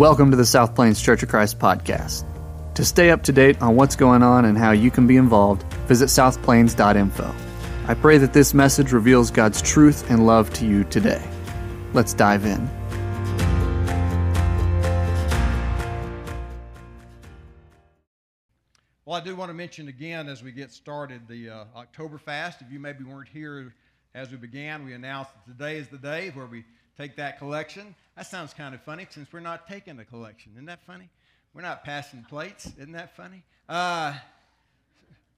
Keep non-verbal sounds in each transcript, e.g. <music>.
Welcome to the South Plains Church of Christ podcast. To stay up to date on what's going on and how you can be involved, visit southplains.info. I pray that this message reveals God's truth and love to you today. Let's dive in. Well, I do want to mention again as we get started the uh, October fast. If you maybe weren't here as we began, we announced that today is the day where we take that collection. That sounds kind of funny since we're not taking the collection. Isn't that funny? We're not passing plates. Isn't that funny? Uh,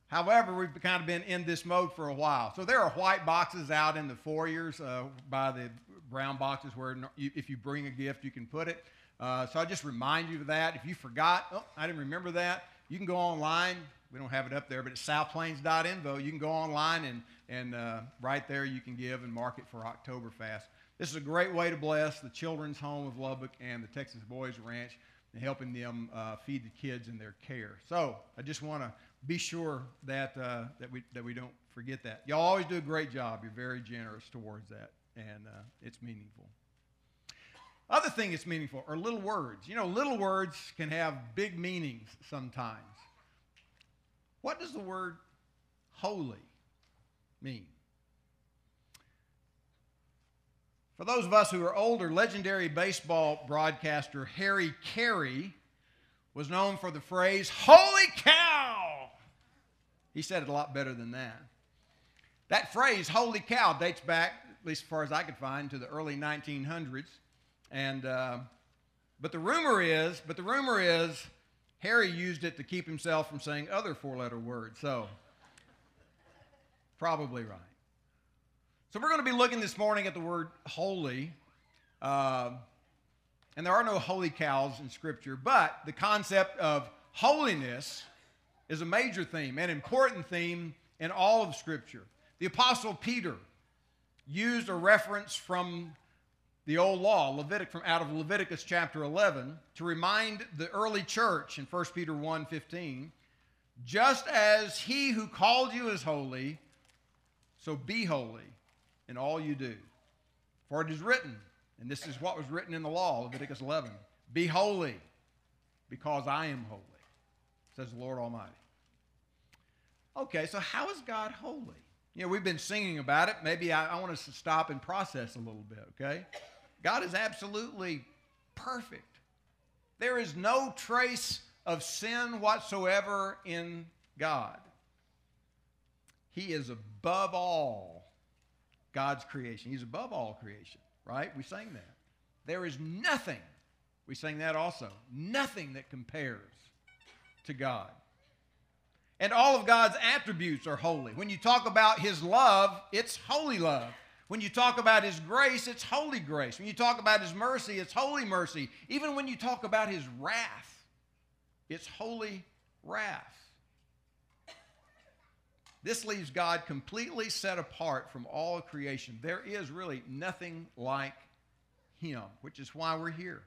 however, we've kind of been in this mode for a while. So there are white boxes out in the foyers uh, by the brown boxes where if you bring a gift, you can put it. Uh, so I just remind you of that. If you forgot, oh, I didn't remember that, you can go online. We don't have it up there, but it's southplains.info. You can go online and, and uh, right there you can give and mark it for Oktoberfest. This is a great way to bless the Children's Home of Lubbock and the Texas Boys Ranch and helping them uh, feed the kids in their care. So I just want to be sure that, uh, that, we, that we don't forget that. Y'all always do a great job. You're very generous towards that, and uh, it's meaningful. Other thing that's meaningful are little words. You know, little words can have big meanings sometimes. What does the word holy mean? For those of us who are older, legendary baseball broadcaster Harry Caray was known for the phrase, Holy cow! He said it a lot better than that. That phrase, holy cow, dates back, at least as far as I could find, to the early 1900s. And, uh, but the rumor is, but the rumor is, Harry used it to keep himself from saying other four letter words. So, probably right. So we're going to be looking this morning at the word holy. Uh, and there are no holy cows in Scripture, but the concept of holiness is a major theme, an important theme in all of Scripture. The Apostle Peter used a reference from the old law, Levitic, from out of Leviticus chapter 11, to remind the early church in 1 Peter 1 15, just as he who called you is holy, so be holy in all you do. For it is written, and this is what was written in the law, Leviticus 11 Be holy, because I am holy, says the Lord Almighty. Okay, so how is God holy? You know, we've been singing about it. Maybe I, I want us to stop and process a little bit, okay? God is absolutely perfect. There is no trace of sin whatsoever in God. He is above all God's creation. He's above all creation, right? We sang that. There is nothing, we sang that also, nothing that compares to God. And all of God's attributes are holy. When you talk about His love, it's holy love. When you talk about His grace, it's holy grace. When you talk about His mercy, it's holy mercy. Even when you talk about His wrath, it's holy wrath. This leaves God completely set apart from all creation. There is really nothing like Him, which is why we're here.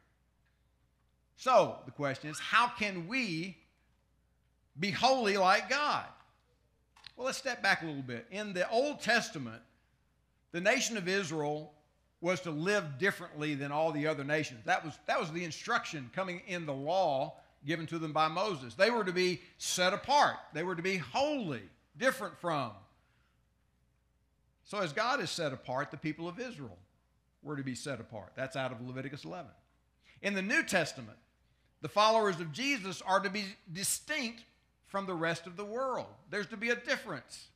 So the question is how can we be holy like God? Well, let's step back a little bit. In the Old Testament, the nation of Israel was to live differently than all the other nations. That was, that was the instruction coming in the law given to them by Moses. They were to be set apart, they were to be holy different from. So, as God is set apart, the people of Israel were to be set apart. That's out of Leviticus 11. In the New Testament, the followers of Jesus are to be distinct from the rest of the world. There's to be a difference.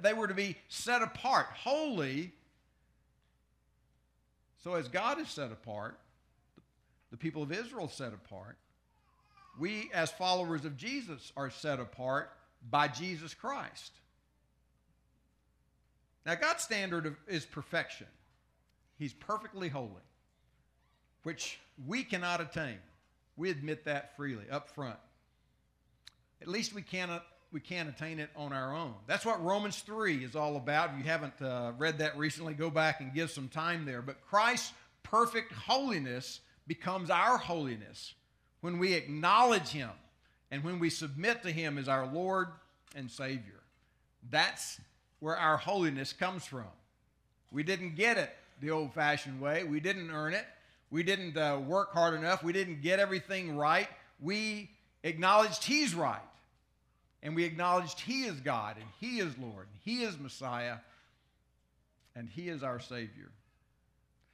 They were to be set apart, holy. So, as God is set apart, the people of Israel set apart, we, as followers of Jesus, are set apart by Jesus Christ. Now, God's standard is perfection. He's perfectly holy, which we cannot attain. We admit that freely up front. At least we cannot we can't attain it on our own. That's what Romans 3 is all about. If you haven't uh, read that recently, go back and give some time there. But Christ's perfect holiness becomes our holiness when we acknowledge Him and when we submit to Him as our Lord and Savior. That's where our holiness comes from. We didn't get it the old fashioned way, we didn't earn it. We didn't uh, work hard enough. We didn't get everything right. We acknowledged He's right. And we acknowledged He is God, and He is Lord, and He is Messiah, and He is our Savior.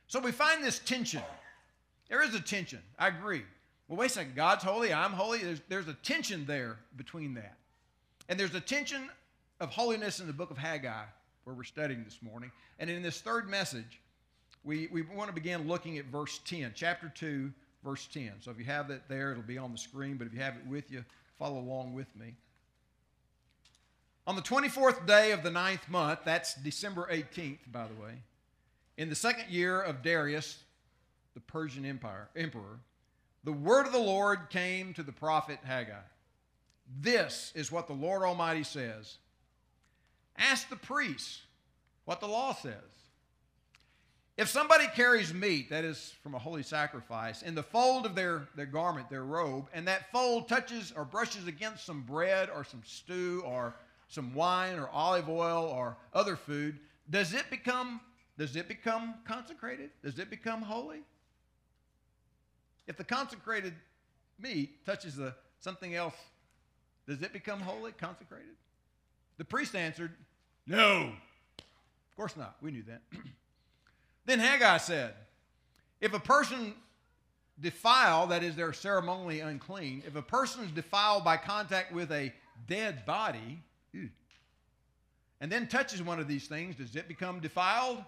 So we find this tension. There is a tension. I agree. Well, wait a second. God's holy, I'm holy. There's, there's a tension there between that. And there's a tension of holiness in the book of Haggai, where we're studying this morning. And in this third message, we, we want to begin looking at verse 10, chapter 2, verse 10. So if you have that there, it'll be on the screen, but if you have it with you, follow along with me. On the 24th day of the ninth month, that's December 18th, by the way, in the second year of Darius, the Persian Empire, emperor, the word of the Lord came to the prophet Haggai. This is what the Lord Almighty says Ask the priests what the law says. If somebody carries meat, that is from a holy sacrifice, in the fold of their, their garment, their robe, and that fold touches or brushes against some bread or some stew or some wine or olive oil or other food, does it become does it become consecrated? Does it become holy? If the consecrated meat touches the, something else, does it become holy, consecrated? The priest answered, No. Of course not. We knew that. <clears throat> then Haggai said, If a person defile, that is, they're ceremonially unclean, if a person is defiled by contact with a dead body, and then touches one of these things, does it become defiled?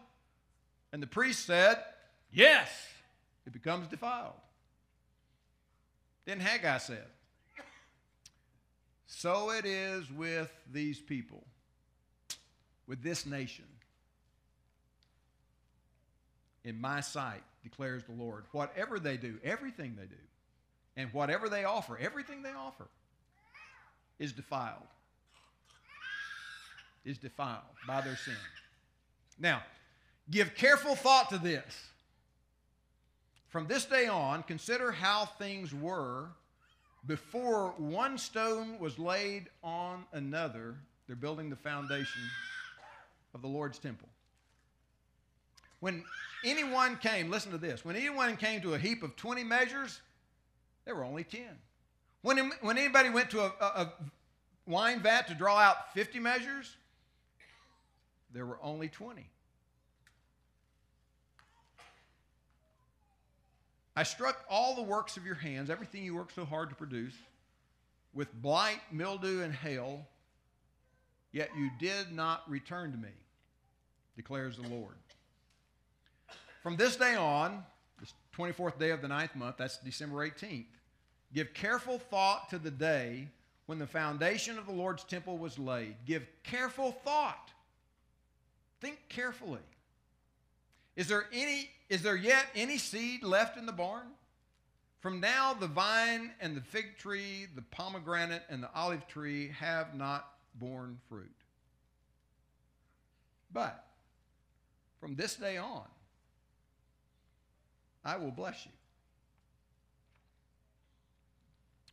And the priest said, Yes, it becomes defiled. Then Haggai said, So it is with these people, with this nation. In my sight, declares the Lord, whatever they do, everything they do, and whatever they offer, everything they offer, is defiled. Is defiled by their sin. Now, give careful thought to this. From this day on, consider how things were before one stone was laid on another. They're building the foundation of the Lord's temple. When anyone came, listen to this, when anyone came to a heap of 20 measures, there were only 10. When, when anybody went to a, a, a wine vat to draw out 50 measures, there were only 20. I struck all the works of your hands, everything you worked so hard to produce, with blight, mildew, and hail, yet you did not return to me, declares the Lord. From this day on, the 24th day of the ninth month, that's December 18th, give careful thought to the day when the foundation of the Lord's temple was laid. Give careful thought. Think carefully. Is there any is there yet any seed left in the barn? From now the vine and the fig tree, the pomegranate and the olive tree have not borne fruit. But from this day on, I will bless you.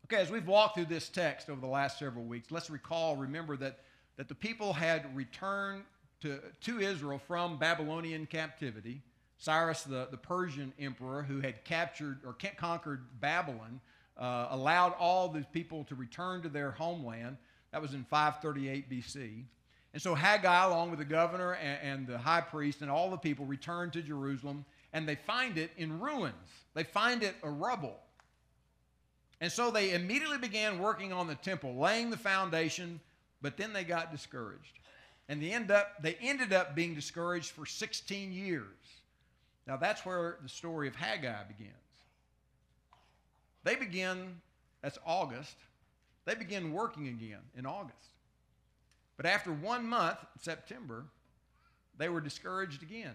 Okay, as we've walked through this text over the last several weeks, let's recall, remember that, that the people had returned to, to Israel from Babylonian captivity. Cyrus, the, the Persian emperor who had captured or conquered Babylon, uh, allowed all the people to return to their homeland. That was in 538 BC. And so Haggai, along with the governor and, and the high priest and all the people, return to Jerusalem, and they find it in ruins. They find it a rubble. And so they immediately began working on the temple, laying the foundation, but then they got discouraged. And they, end up, they ended up being discouraged for 16 years. Now that's where the story of Haggai begins. They begin, that's August, they begin working again in August. But after one month, September, they were discouraged again.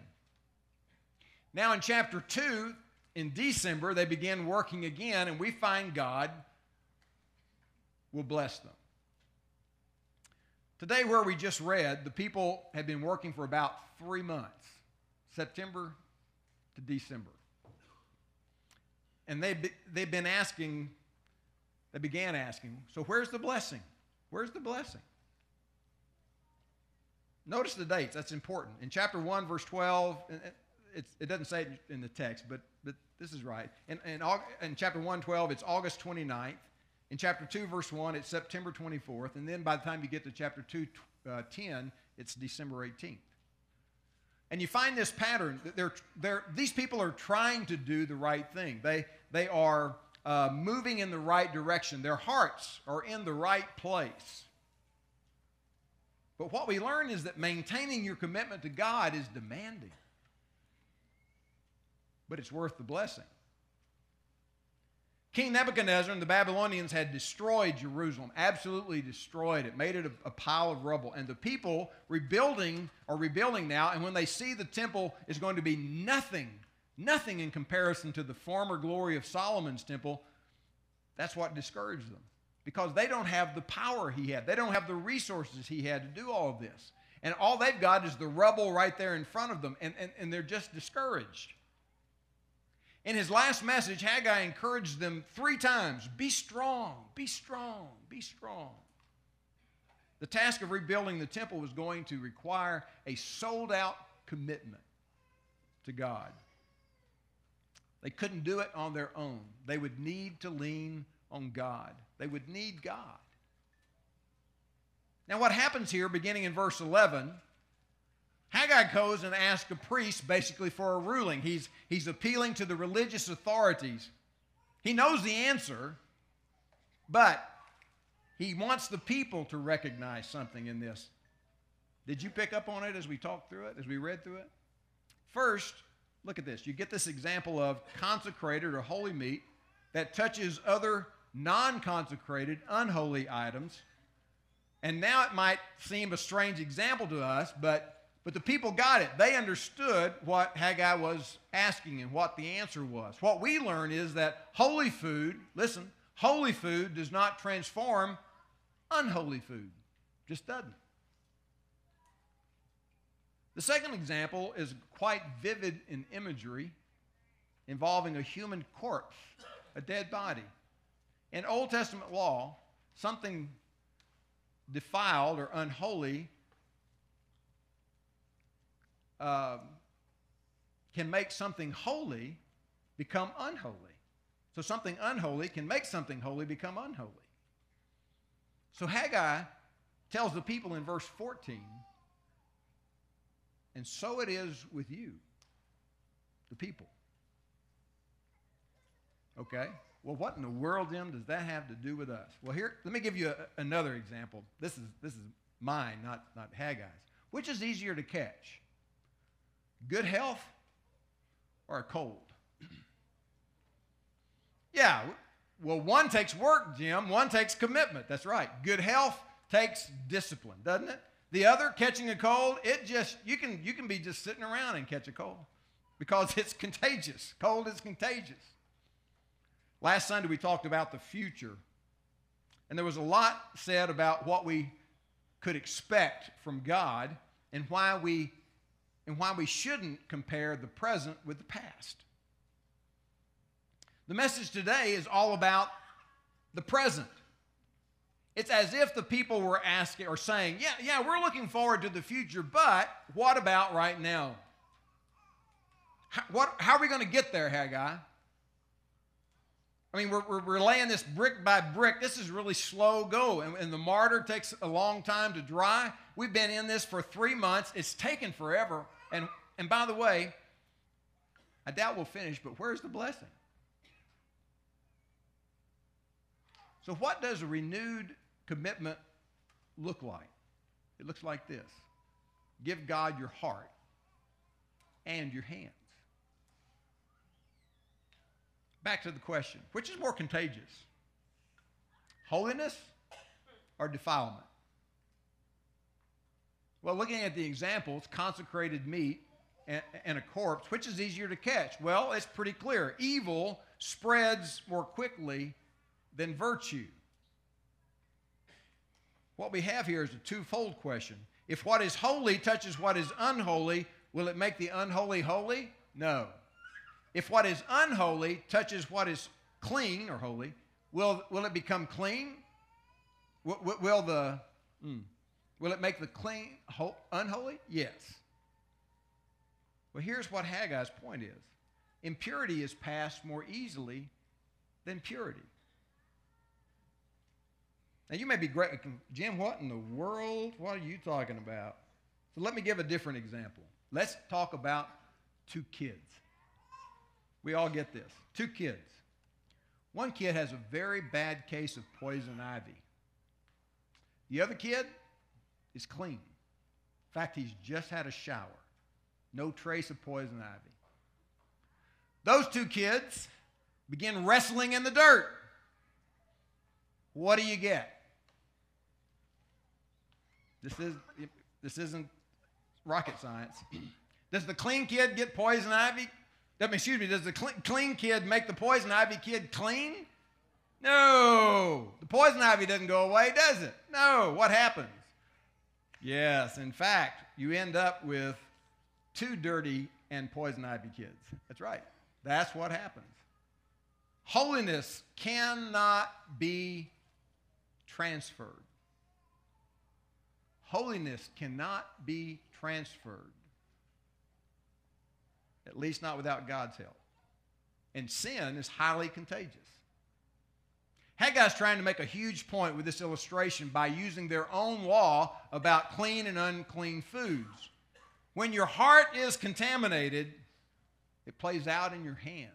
Now in chapter 2, in December, they begin working again, and we find God will bless them. Today, where we just read, the people had been working for about three months September, to December. And they, they've been asking, they began asking, so where's the blessing? Where's the blessing? Notice the dates, that's important. In chapter 1, verse 12, it doesn't say it in the text, but, but This is right. In, in, in chapter 112, it's August 29th. In chapter 2, verse 1, it's September 24th. And then by the time you get to chapter 2, uh, 10, it's December 18th. And you find this pattern that they're, they're, these people are trying to do the right thing. They, they are uh, moving in the right direction. Their hearts are in the right place. But what we learn is that maintaining your commitment to God is demanding, but it's worth the blessing. King Nebuchadnezzar and the Babylonians had destroyed Jerusalem, absolutely destroyed it, made it a, a, pile of rubble. And the people rebuilding are rebuilding now, and when they see the temple is going to be nothing, nothing in comparison to the former glory of Solomon's temple, that's what discouraged them. Because they don't have the power he had, they don't have the resources he had to do all of this. And all they've got is the rubble right there in front of them, and, and, and they're just discouraged. In his last message, Haggai encouraged them three times be strong, be strong, be strong. The task of rebuilding the temple was going to require a sold out commitment to God. They couldn't do it on their own. They would need to lean on God. They would need God. Now, what happens here, beginning in verse 11, Haggai goes and asks a priest basically for a ruling. He's, he's appealing to the religious authorities. He knows the answer, but he wants the people to recognize something in this. Did you pick up on it as we talked through it, as we read through it? First, look at this. You get this example of consecrated or holy meat that touches other non consecrated, unholy items. And now it might seem a strange example to us, but but the people got it. They understood what Haggai was asking and what the answer was. What we learn is that holy food, listen, holy food does not transform unholy food. Just doesn't. The second example is quite vivid in imagery involving a human corpse, a dead body. In Old Testament law, something defiled or unholy um, can make something holy become unholy. So something unholy can make something holy become unholy. So Haggai tells the people in verse 14, and so it is with you, the people. Okay? Well, what in the world, Jim, does that have to do with us? Well, here, let me give you a, another example. This is, this is mine, not, not Haggai's. Which is easier to catch? Good health or a cold? <clears throat> yeah, well, one takes work, Jim. One takes commitment. That's right. Good health takes discipline, doesn't it? The other, catching a cold, it just you can you can be just sitting around and catch a cold because it's contagious. Cold is contagious. Last Sunday we talked about the future. And there was a lot said about what we could expect from God and why we and why we shouldn't compare the present with the past. The message today is all about the present. It's as if the people were asking or saying, Yeah, yeah, we're looking forward to the future, but what about right now? How, what, how are we going to get there, Haggai? I mean, we're, we're, we're, laying this brick by brick. This is really slow go, and, and the mortar takes a long time to dry. We've been in this for three months. It's taken forever. And, and by the way, I doubt we'll finish, but where's the blessing? So, what does a renewed commitment look like? It looks like this give God your heart and your hands. Back to the question which is more contagious? Holiness or defilement? Well, looking at the examples, consecrated meat and, and, a corpse, which is easier to catch? Well, it's pretty clear. Evil spreads more quickly than virtue. What we have here is a twofold question. If what is holy touches what is unholy, will it make the unholy holy? No. If what is unholy touches what is clean or holy, will, will it become clean? Will, will the. Mm, Will it make the clean unholy? Yes. Well, here's what Haggai's point is. impurity is passed more easily than purity. Now, you may be great, Jim, what in the world? What are you talking about? So, let me give a different example. Let's talk about two kids. We all get this. Two kids. One kid has a very bad case of poison ivy. The other kid is clean. In fact, he's just had a shower. No trace of poison ivy. Those two kids begin wrestling in the dirt. What do you get? This is this isn't rocket science. <clears throat> Does the clean kid get poison ivy? Excuse me, does the clean kid make the poison ivy kid clean? No. The poison ivy doesn't go away, does it? No. What happens? Yes, in fact, you end up with two dirty and poison ivy kids. That's right. That's what happens. Holiness cannot be transferred. Holiness cannot be transferred, at least not without God's help. And sin is highly contagious. Haggai's trying to make a huge point with this illustration by using their own law about clean and unclean foods. When your heart is contaminated, it plays out in your hands.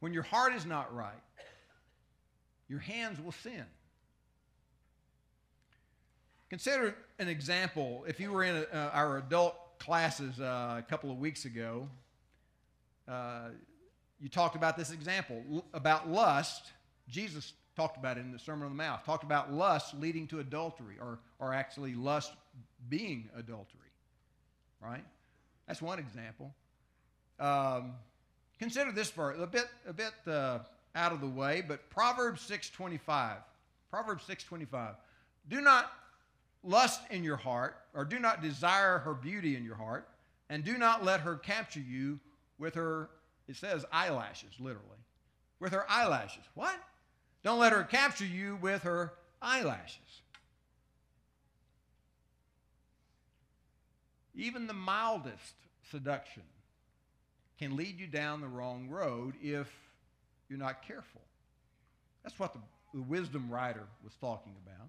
When your heart is not right, your hands will sin. Consider an example. If you were in uh, our adult classes uh, a couple of weeks ago, uh, you talked about this example about lust. Jesus talked about it in the Sermon on the Mount. Talked about lust leading to adultery, or, or actually lust being adultery. Right? That's one example. Um, consider this verse a bit a bit uh, out of the way, but Proverbs six twenty five. Proverbs six twenty five. Do not lust in your heart, or do not desire her beauty in your heart, and do not let her capture you with her, it says eyelashes, literally. With her eyelashes. What? Don't let her capture you with her eyelashes. Even the mildest seduction can lead you down the wrong road if you're not careful. That's what the, the wisdom writer was talking about.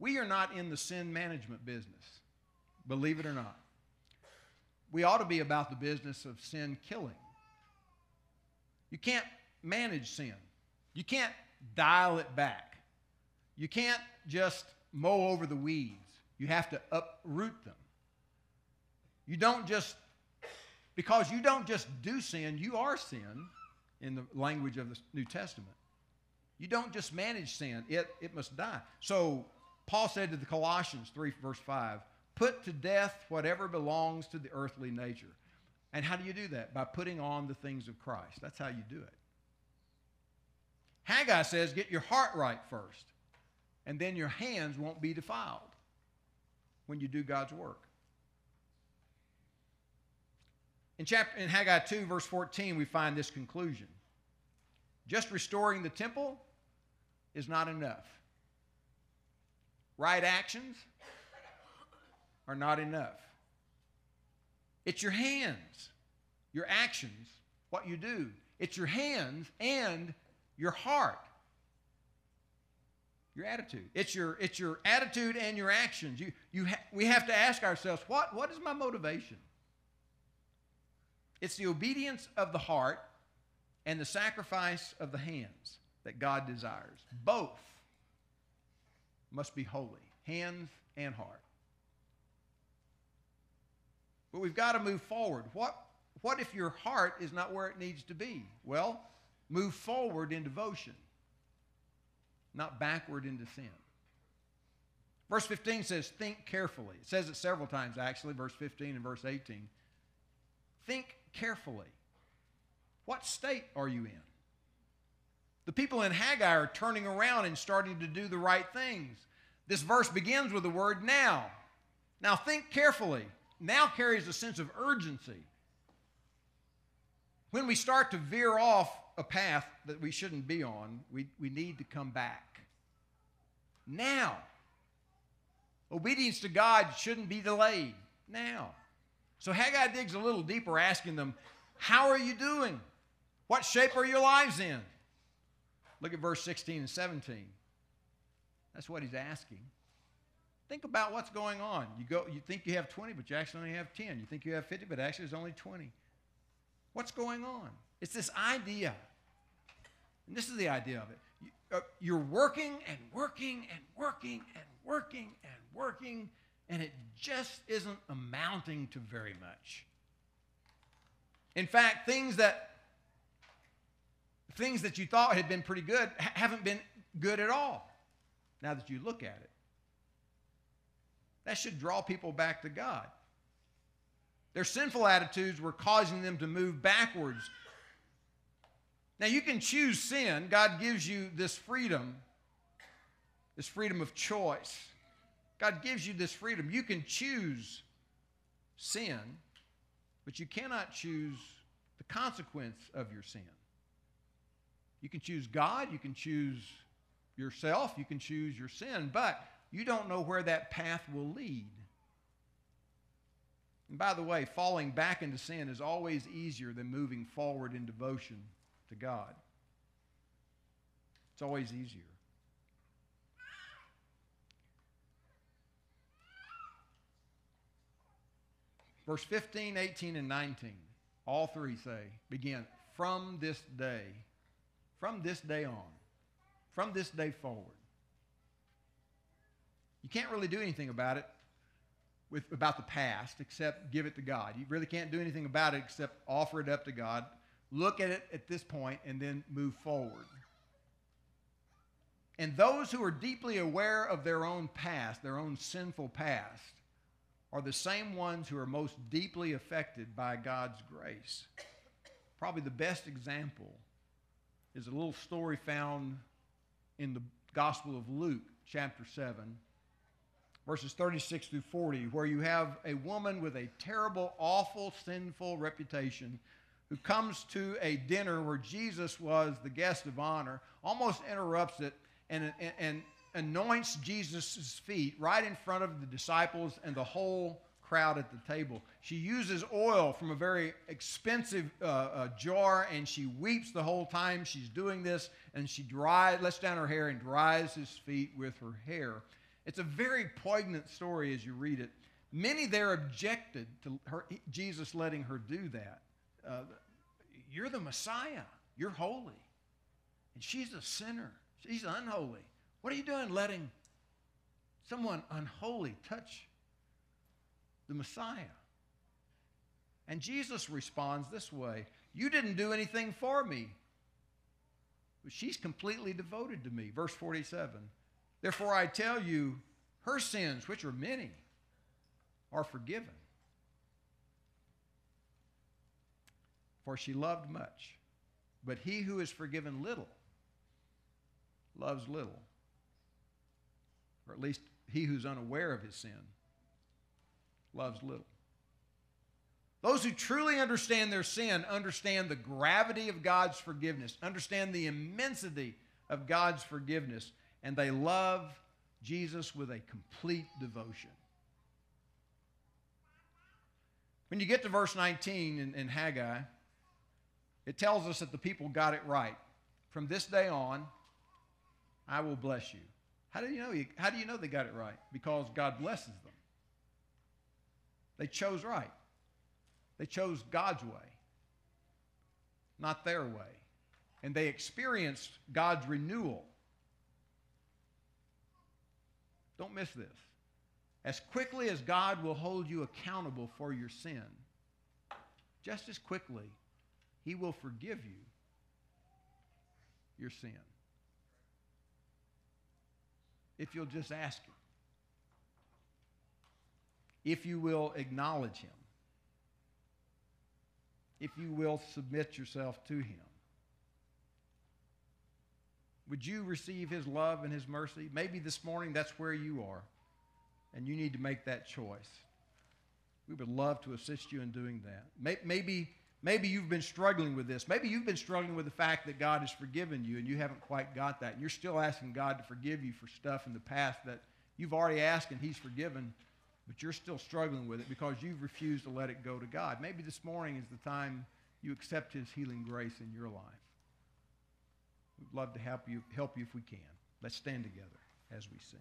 We are not in the sin management business, believe it or not. We ought to be about the business of sin killing. You can't manage sin, you can't dial it back. You can't just mow over the weeds, you have to uproot them. You don't just, because you don't just do sin, you are sin in the language of the New Testament. You don't just manage sin, it, it must die. So Paul said to the Colossians 3, verse 5, put to death whatever belongs to the earthly nature. And how do you do that? By putting on the things of Christ. That's how you do it. Haggai says, get your heart right first, and then your hands won't be defiled when you do God's work. In, chapter, in Haggai 2, verse 14, we find this conclusion. Just restoring the temple is not enough right actions are not enough. It's your hands, your actions, what you do. It's your hands and your heart. Your attitude. It's your, it's your attitude and your actions. You, you ha- we have to ask ourselves what, what is my motivation? It's the obedience of the heart and the sacrifice of the hands that God desires. Both must be holy, hands and heart. But we've got to move forward. What, what if your heart is not where it needs to be? Well, move forward in devotion, not backward into sin. Verse 15 says, Think carefully. It says it several times, actually, verse 15 and verse 18. Think carefully. What state are you in? The people in Haggai are turning around and starting to do the right things. This verse begins with the word now. Now think carefully. Now carries a sense of urgency. When we start to veer off a path that we shouldn't be on, we, we need to come back. Now. Obedience to God shouldn't be delayed. Now. So Haggai digs a little deeper, asking them, How are you doing? What shape are your lives in? Look at verse 16 and 17. That's what he's asking. Think about what's going on. You go, you think you have 20, but you actually only have 10. You think you have 50, but actually there's only 20. What's going on? It's this idea. And this is the idea of it. Uh, you're working and working and working and working and working, and it just isn't amounting to very much. In fact, things that things that you thought had been pretty good haven't been good at all. Now that you look at it, that should draw people back to God. Their sinful attitudes were causing them to move backwards. Now, you can choose sin. God gives you this freedom, this freedom of choice. God gives you this freedom. You can choose sin, but you cannot choose the consequence of your sin. You can choose God, you can choose yourself, you can choose your sin, but you don't know where that path will lead. And by the way, falling back into sin is always easier than moving forward in devotion to God. It's always easier. Verse 15, 18, and 19, all three say, begin from this day, from this day on, from this day forward. You can't really do anything about it with about the past except give it to God. You really can't do anything about it except offer it up to God. Look at it at this point and then move forward. And those who are deeply aware of their own past, their own sinful past, are the same ones who are most deeply affected by God's grace. Probably the best example is a little story found in the Gospel of Luke, chapter 7, verses 36 through 40, where you have a woman with a terrible, awful, sinful reputation who comes to a dinner where Jesus was the guest of honor, almost interrupts it, and, and, and anoints Jesus' feet right in front of the disciples and the whole crowd at the table. She uses oil from a very expensive uh, uh, jar and she weeps the whole time she's doing this and she dries, lets down her hair and dries his feet with her hair. It's a very poignant story as you read it. Many there objected to her, Jesus letting her do that. Uh, you're the Messiah. You're holy. And she's a sinner. She's unholy. What are you doing letting someone unholy touch the Messiah? And Jesus responds this way You didn't do anything for me. But she's completely devoted to me. Verse 47 Therefore I tell you, her sins, which are many, are forgiven. For she loved much. But he who is forgiven little loves little or at least he who's unaware of his sin, loves little. Those who truly understand their sin understand the gravity of God's forgiveness, understand the immensity of God's forgiveness, and they love Jesus with a complete devotion. When you get to verse 19 in, in Haggai, it tells us that the people got it right. From this day on, I will bless you. How do you know? How do you know they got it right? Because God blesses them. They chose right. They chose God's way, not their way. And they experienced God's renewal. Don't miss this. As quickly as God will hold you accountable for your sin, just as quickly, He will forgive you your sin if you'll just ask Him. If you will acknowledge Him. If you will submit yourself to Him. Would you receive His love and His mercy? Maybe this morning that's where you are, and you need to make that choice. We would love to assist you in doing that. Maybe Maybe you've been struggling with this. Maybe you've been struggling with the fact that God has forgiven you and you haven't quite got that. And you're still asking God to forgive you for stuff in the past that you've already asked and He's forgiven. but you're still struggling with it because you've refused to let it go to God. Maybe this morning is the time you accept His healing grace in your life. We'd love to help you, help you if we can. Let's stand together as we sing.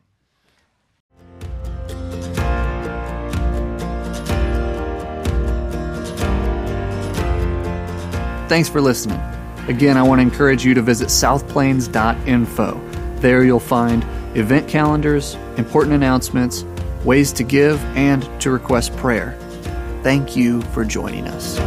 Thanks for listening. Again, I want to encourage you to visit southplains.info. There you'll find event calendars, important announcements, ways to give, and to request prayer. Thank you for joining us.